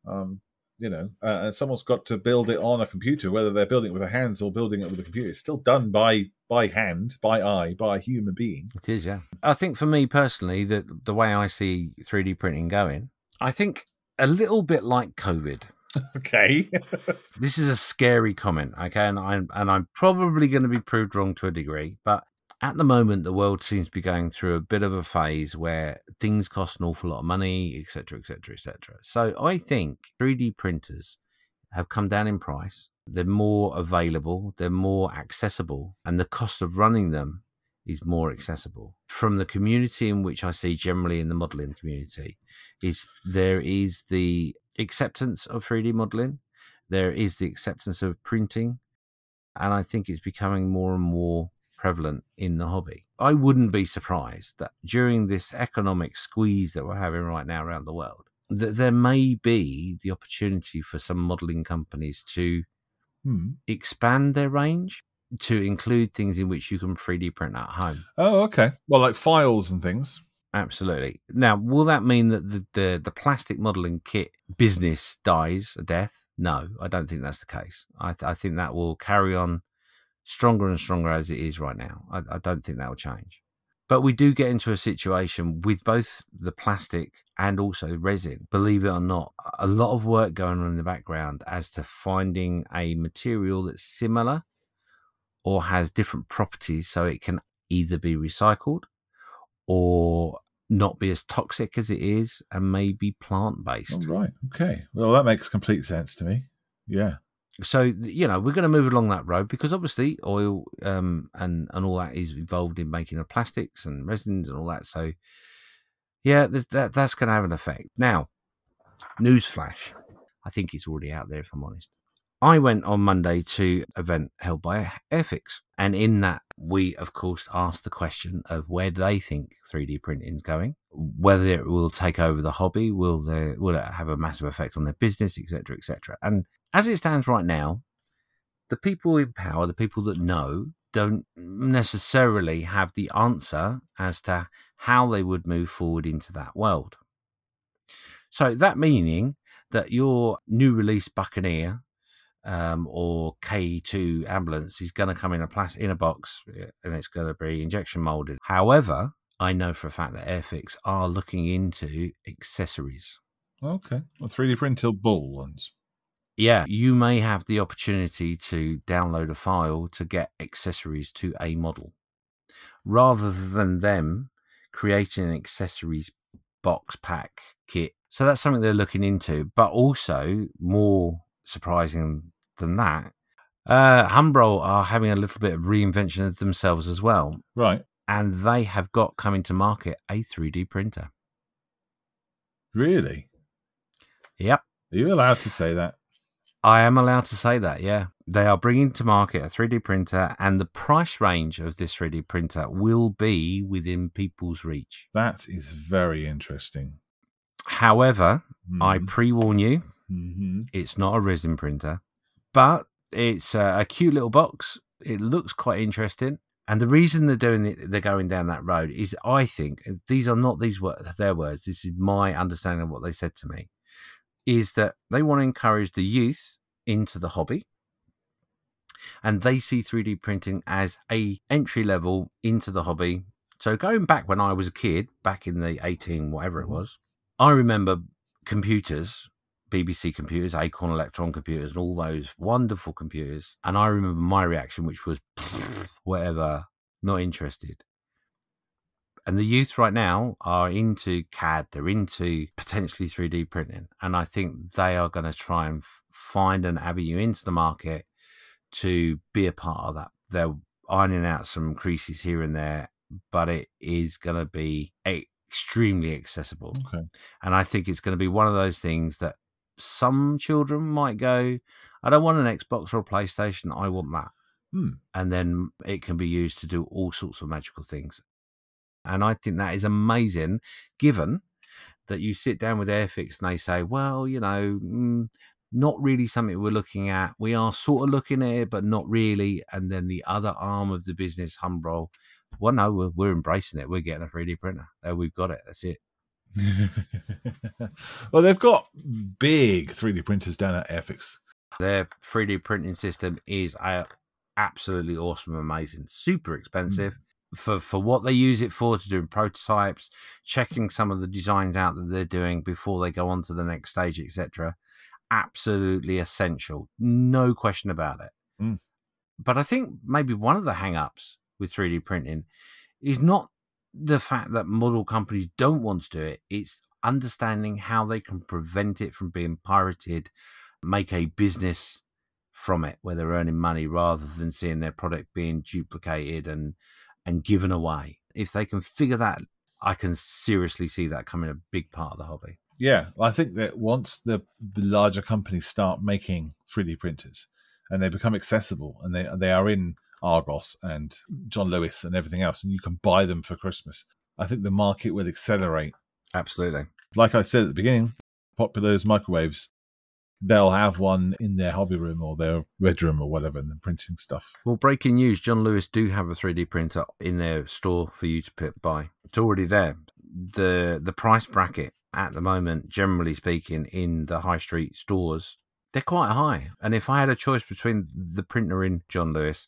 Um, you know, uh, and someone's got to build it on a computer, whether they're building it with their hands or building it with a computer. It's still done by by hand, by eye, by a human being. It is, yeah. I think for me personally, that the way I see 3D printing going, I think a little bit like COVID. Okay. This is a scary comment, okay, and I'm and I'm probably going to be proved wrong to a degree, but at the moment the world seems to be going through a bit of a phase where things cost an awful lot of money, etc., etc., etc. So I think 3D printers have come down in price. They're more available, they're more accessible, and the cost of running them is more accessible. From the community in which I see generally in the modeling community, is there is the acceptance of 3D modeling there is the acceptance of printing, and I think it's becoming more and more prevalent in the hobby. I wouldn't be surprised that during this economic squeeze that we're having right now around the world, that there may be the opportunity for some modeling companies to Hmm. expand their range to include things in which you can 3D print at home. Oh, okay. Well, like files and things. Absolutely. Now, will that mean that the, the, the plastic modeling kit business dies a death? No, I don't think that's the case. I, th- I think that will carry on stronger and stronger as it is right now. I, I don't think that will change. But we do get into a situation with both the plastic and also resin. Believe it or not, a lot of work going on in the background as to finding a material that's similar or has different properties so it can either be recycled or not be as toxic as it is and maybe plant based. Right? Okay. Well, that makes complete sense to me. Yeah. So you know we're going to move along that road because obviously oil um, and and all that is involved in making of plastics and resins and all that. So yeah, there's, that that's going to have an effect. Now, newsflash, I think it's already out there. If I'm honest, I went on Monday to an event held by Airfix, and in that we of course asked the question of where do they think 3D printing is going, whether it will take over the hobby, will there will it have a massive effect on their business, etc., etc. And as it stands right now, the people in power, the people that know, don't necessarily have the answer as to how they would move forward into that world. So that meaning that your new release Buccaneer um, or K2 ambulance is going to come in a plastic in a box uh, and it's going to be injection molded. However, I know for a fact that Airfix are looking into accessories. Okay. Well, 3D printed bull ones. yeah, you may have the opportunity to download a file to get accessories to a model rather than them creating an accessories box pack kit. So that's something they're looking into. But also, more surprising than that, uh, Humbrol are having a little bit of reinvention of themselves as well. Right. And they have got coming to market a 3D printer. Really? Yep. Are you allowed to say that? I am allowed to say that, yeah. They are bringing to market a 3D printer, and the price range of this 3D printer will be within people's reach. That is very interesting. However, I Mhm. pre warn you, Mhm. it's not a resin printer, but it's a, a cute little box. It looks quite interesting. And the reason they're doing it, they're going down that road is, I think, these are not these were their words. This is my understanding of what they said to me, is that they want to encourage the youth into the hobby, and they see 3D printing as a entry level into the hobby So going back when I was a kid, back in the 18, whatever it was, I remember computers, BBC computers, Acorn Electron computers, and all those wonderful computers. And I remember my reaction, which was *laughs* whatever, not interested. And the youth right now are into CAD, they're into potentially 3D printing. And I think they are going to try and find an avenue into the market to be a part of that. They're ironing out some creases here and there, but it is going to be extremely accessible. Okay. And I think it's going to be one of those things that some children might go, I don't want an Xbox or a PlayStation, I want that. Hmm. And then it can be used to do all sorts of magical things. And I think that is amazing, given that you sit down with Airfix and they say, well, you know, mm, not really something we're looking at. We are sort of looking at it, but not really. And then the other arm of the business, Humbrol, well, no, we're, we're embracing it. We're getting a 3D printer. There, we've got it. That's it. *laughs* well, they've got big 3D printers down at Airfix. Their 3D printing system is uh, absolutely awesome, amazing, super expensive. For, for what they use it for, to doing prototypes, checking some of the designs out that they're doing before they go on to the next stage, etc. Absolutely essential, no question about it. Mm. But I think maybe one of the hang-ups with 3D printing is not the fact that model companies don't want to do it, it's understanding how they can prevent it from being pirated, make a business from it where they're earning money rather than seeing their product being duplicated and and given away. If they can figure that, I can seriously see that coming a big part of the hobby. Yeah, I think that once the larger companies start making 3D printers and they become accessible and they they are in Argos and John Lewis and everything else, and you can buy them for Christmas, I think the market will accelerate. Absolutely. Like I said at the beginning, popular as microwaves, they'll have one in their hobby room or their red room or whatever, and they're printing stuff. Well, breaking news: John Lewis do have a 3D printer in their store for you to put buy. It's already there. the The price bracket at the moment, generally speaking, in the high street stores, they're quite high. And if I had a choice between the printer in John Lewis,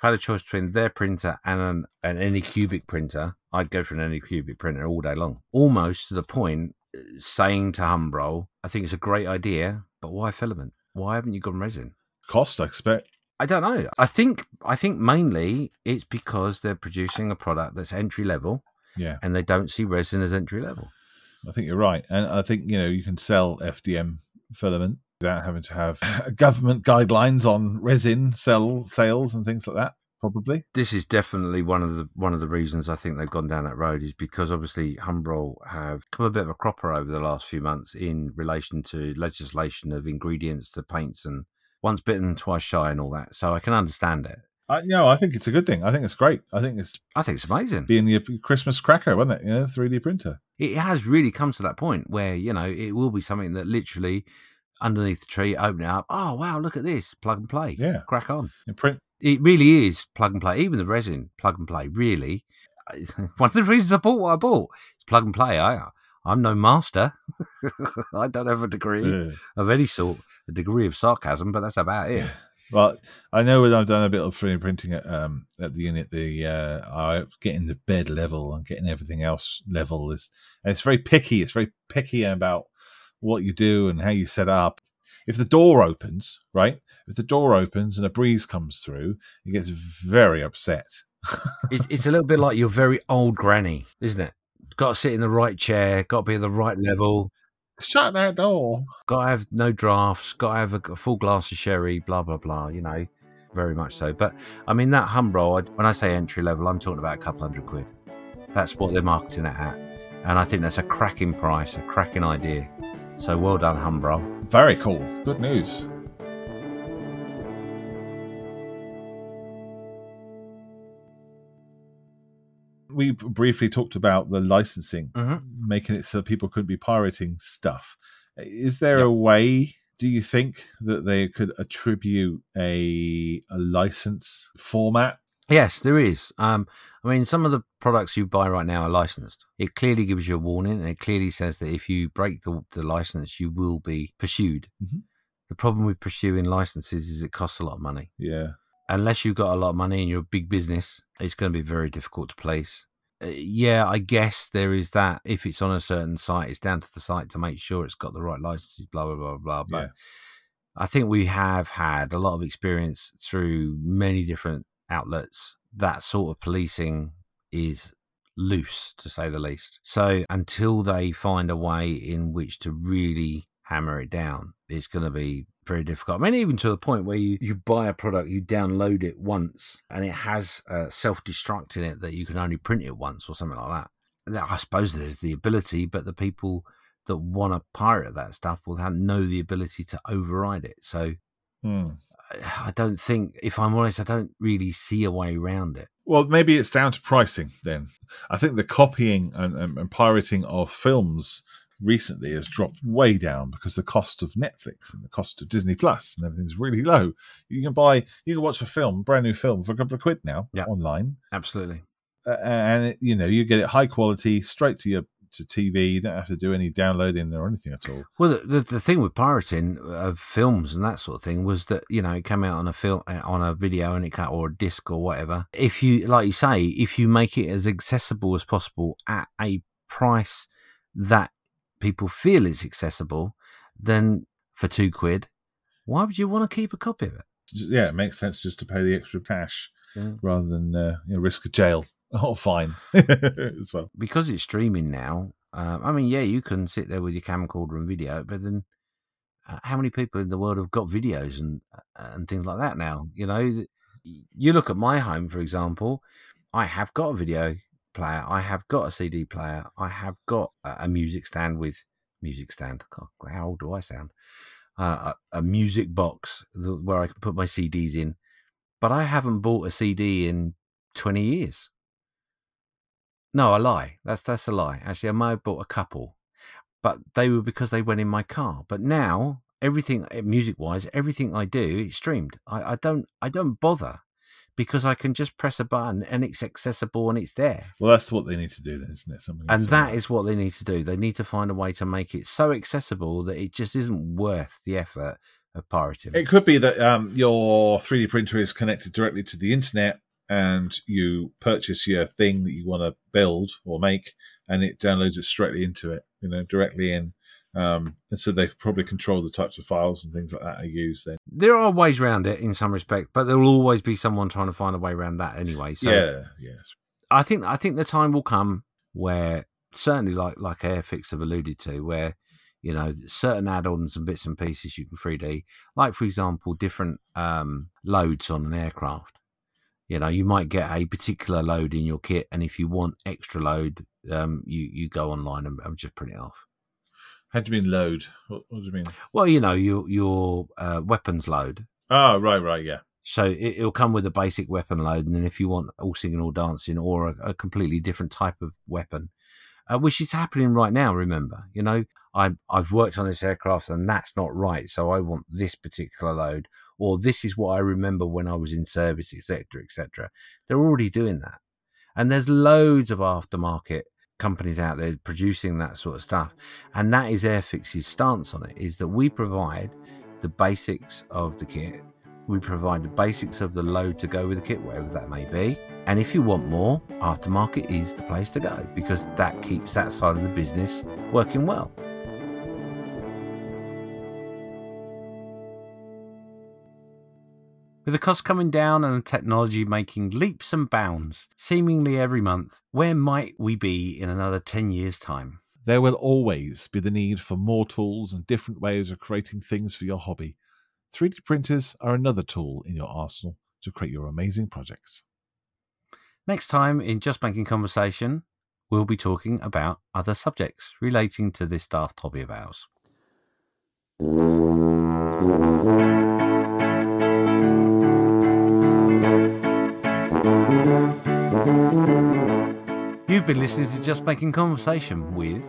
had a choice between their printer and an, an Anycubic printer, I'd go for an Anycubic printer all day long. Almost to the point uh, saying to Humbrol, I think it's a great idea, but why filament? Why haven't you gone resin? Cost, I expect. I don't know. I think I think mainly it's because they're producing a product that's entry level Yeah, and they don't see resin as entry level. I think you're right. And I think, you know, you can sell FDM filament without having to have *laughs* government guidelines on resin sell sales and things like that, probably. This is definitely one of the one of the reasons I think they've gone down that road is because obviously Humbrol have come a bit of a cropper over the last few months in relation to legislation of ingredients to paints and once bitten twice shy and all that. So I can understand it. I, no, I think it's a good thing. I think it's great. I think it's I think it's amazing. being your Christmas cracker, wasn't it? You know, 3D printer. it has really come to that point where you know it will be something that literally underneath the tree open it up. Oh wow look at this plug and play. Yeah. crack on. You print. it really is plug and play. Even the resin plug and play really. *laughs* One of the reasons i bought what i bought. Is plug and play. I i'm no master. *laughs* I don't have a degree uh, of any sort a degree of sarcasm but that's about it. Well, I know when I've done a bit of 3D printing at um at the unit, the uh, I getting the bed level and getting everything else level is, and it's very picky. It's very picky about what you do and how you set up. If the door opens, right? If the door opens and a breeze comes through, it gets very upset. *laughs* it's, it's a little bit like your very old granny isn't it got to sit in the right chair got to be at the right level Shut that door. got to have no drafts, got to have a, a full glass of sherry, blah blah blah. You know, very much so. But I mean, that Humbrol, when I say entry level, I'm talking about a couple hundred quid. That's what they're marketing it at, and I think that's a cracking price, a cracking idea. So well done, Humbrol. Very cool. Good news. We briefly talked about the licensing, Mm-hmm. making it so people could be pirating stuff. Is there Yep. a way, do you think, that they could attribute a, a license format? Yes, there is. Um, I mean, some of the products you buy right now are licensed. It clearly gives you a warning, and it clearly says that if you break the, the license, you will be pursued. Mhm. The problem with pursuing licenses is it costs a lot of money. Yeah. unless you've got a lot of money and you're a big business, it's going to be very difficult to place. uh, yeah, I guess there is that. If it's on a certain site, it's down to the site to make sure it's got the right licenses, blah, blah, blah, blah. But Yeah. I think we have had a lot of experience through many different outlets. That sort of policing is loose, to say the least. So until they find a way in which to really hammer it down, it's going to be very difficult. I mean, even to the point where you, you buy a product, you download it once, and it has uh, self destruct in it that you can only print it once or something like that. I suppose there's the ability, but the people that want to pirate that stuff will have know the ability to override it. So Hmm. I I don't think, if I'm honest, I don't really see a way around it. Well, maybe it's down to pricing then. I think the copying and, and, and pirating of films recently has dropped way down because the cost of Netflix and the cost of Disney Plus and everything's really low. You can buy, you can watch a film, brand new film, for a couple of quid now Yeah. online, Absolutely. uh, and it, you know you get it high quality straight to your to TV. You don't have to do any downloading or anything at all. Well, the, the, thing with pirating of films and that sort of thing was that you know it came out on a film on a video and it cut or a disc or whatever. If you like you say, if you make it as accessible as possible at a price that people feel is accessible, then for two quid, why would you want to keep a copy of it? Yeah, it makes sense just to pay the extra cash Yeah. rather than uh, you know, risk a jail or fine *laughs* as well. because it's streaming now. Um, I mean, yeah, you can sit there with your camcorder and video, but then uh, how many people in the world have got videos and uh, and things like that now? You know, you look at my home, for example. I have got a video player. I have got a CD player. I have got a, music stand with music stand. God, how old do I sound? Uh, a, a music box where I can put my CDs in, but I haven't bought a CD in twenty years. No, I lie. That's that's a lie. Actually, I might have bought a couple, but they were because they went in my car. But now everything, music wise, everything I do is streamed. I, I don't I don't bother because I can just press a button and it's accessible and it's there. Well, that's what they need to do, then, isn't it? Something And that is what they need to do. They need to find a way to make it so accessible that it just isn't worth the effort of pirating. It could be that um, your 3D printer is connected directly to the internet and you purchase your thing that you want to build or make and it downloads it straightly into it, you know, directly in. Um, and so they probably control the types of files and things like that are used then. there are ways around it in some respect, but there will always be someone trying to find a way around that anyway. So yeah, yes. I think I think the time will come where certainly like like Airfix have alluded to, where you know certain add-ons and bits and pieces you can 3D, like for example, different um, loads on an aircraft. You know, you might get a particular load in your kit, and if you want extra load, um, you you go online and, and just print it off. How do you mean load? What, what do you mean? Well, you know your your uh, weapons load. Oh, right, right, yeah. So it, it'll come with a basic weapon load, and then if you want all singing, all dancing, or a, a completely different type of weapon, uh, which is happening right now. Remember, you know, I I've worked on this aircraft, and that's not right. So I want this particular load, or this is what I remember when I was in service, etc., etc. They're already doing that, and there's loads of aftermarket companies out there producing that sort of stuff, and that is Airfix's stance on it: is that we provide the basics of the kit we provide the basics of the load to go with the kit, whatever that may be. And if you want more, aftermarket is the place to go because that keeps that side of the business working well. With the cost coming down and the technology making leaps and bounds seemingly every month, where might we be in another 10 years' time? There will always be the need for more tools and different ways of creating things for your hobby. 3D printers are another tool in your arsenal to create your amazing projects. Next time in Just Making Conversation, we'll be talking about other subjects relating to this daft hobby of ours. You've been listening to Just Making Conversation with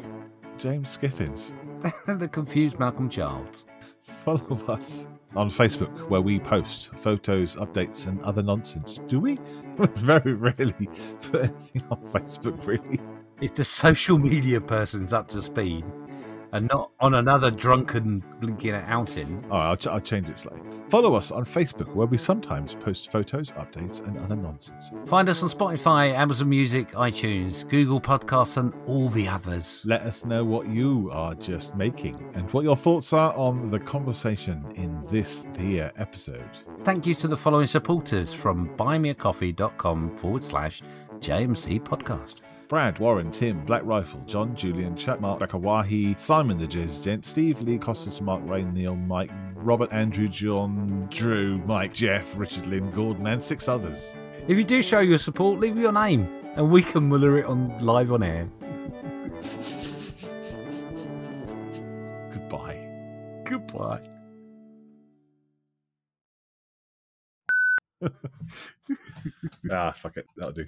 James Skiffins. And *laughs* the confused Malcolm Childs. Follow us on Facebook where we post photos, updates, and other nonsense. Do we? *laughs* We very rarely put anything on Facebook, really. If the social media person's up to speed, and not on another drunken blinking outing. All right, I'll, ch- I'll change it slightly. Follow us on Facebook, where we sometimes post photos, updates, and other nonsense. Find us on Spotify, Amazon Music, iTunes, Google Podcasts, and all the others. Let us know what you are just making and what your thoughts are on the conversation in this here episode. Thank you to the following supporters from buymeacoffee.com forward slash JMC podcast. Brad, Warren, Tim, Black Rifle, John, Julian, Chuck, Mark, Bakawahi, Simon the Jazz Gent, Steve, Lee, Costas, Mark, Ray, Neil, Mike, Robert, Andrew, John, Drew, Mike, Jeff, Richard, Lynn, Gordon, and six others. If you do show your support, leave your name and we can muller it on live on air. Goodbye. Goodbye. *laughs* ah, fuck it. That'll do.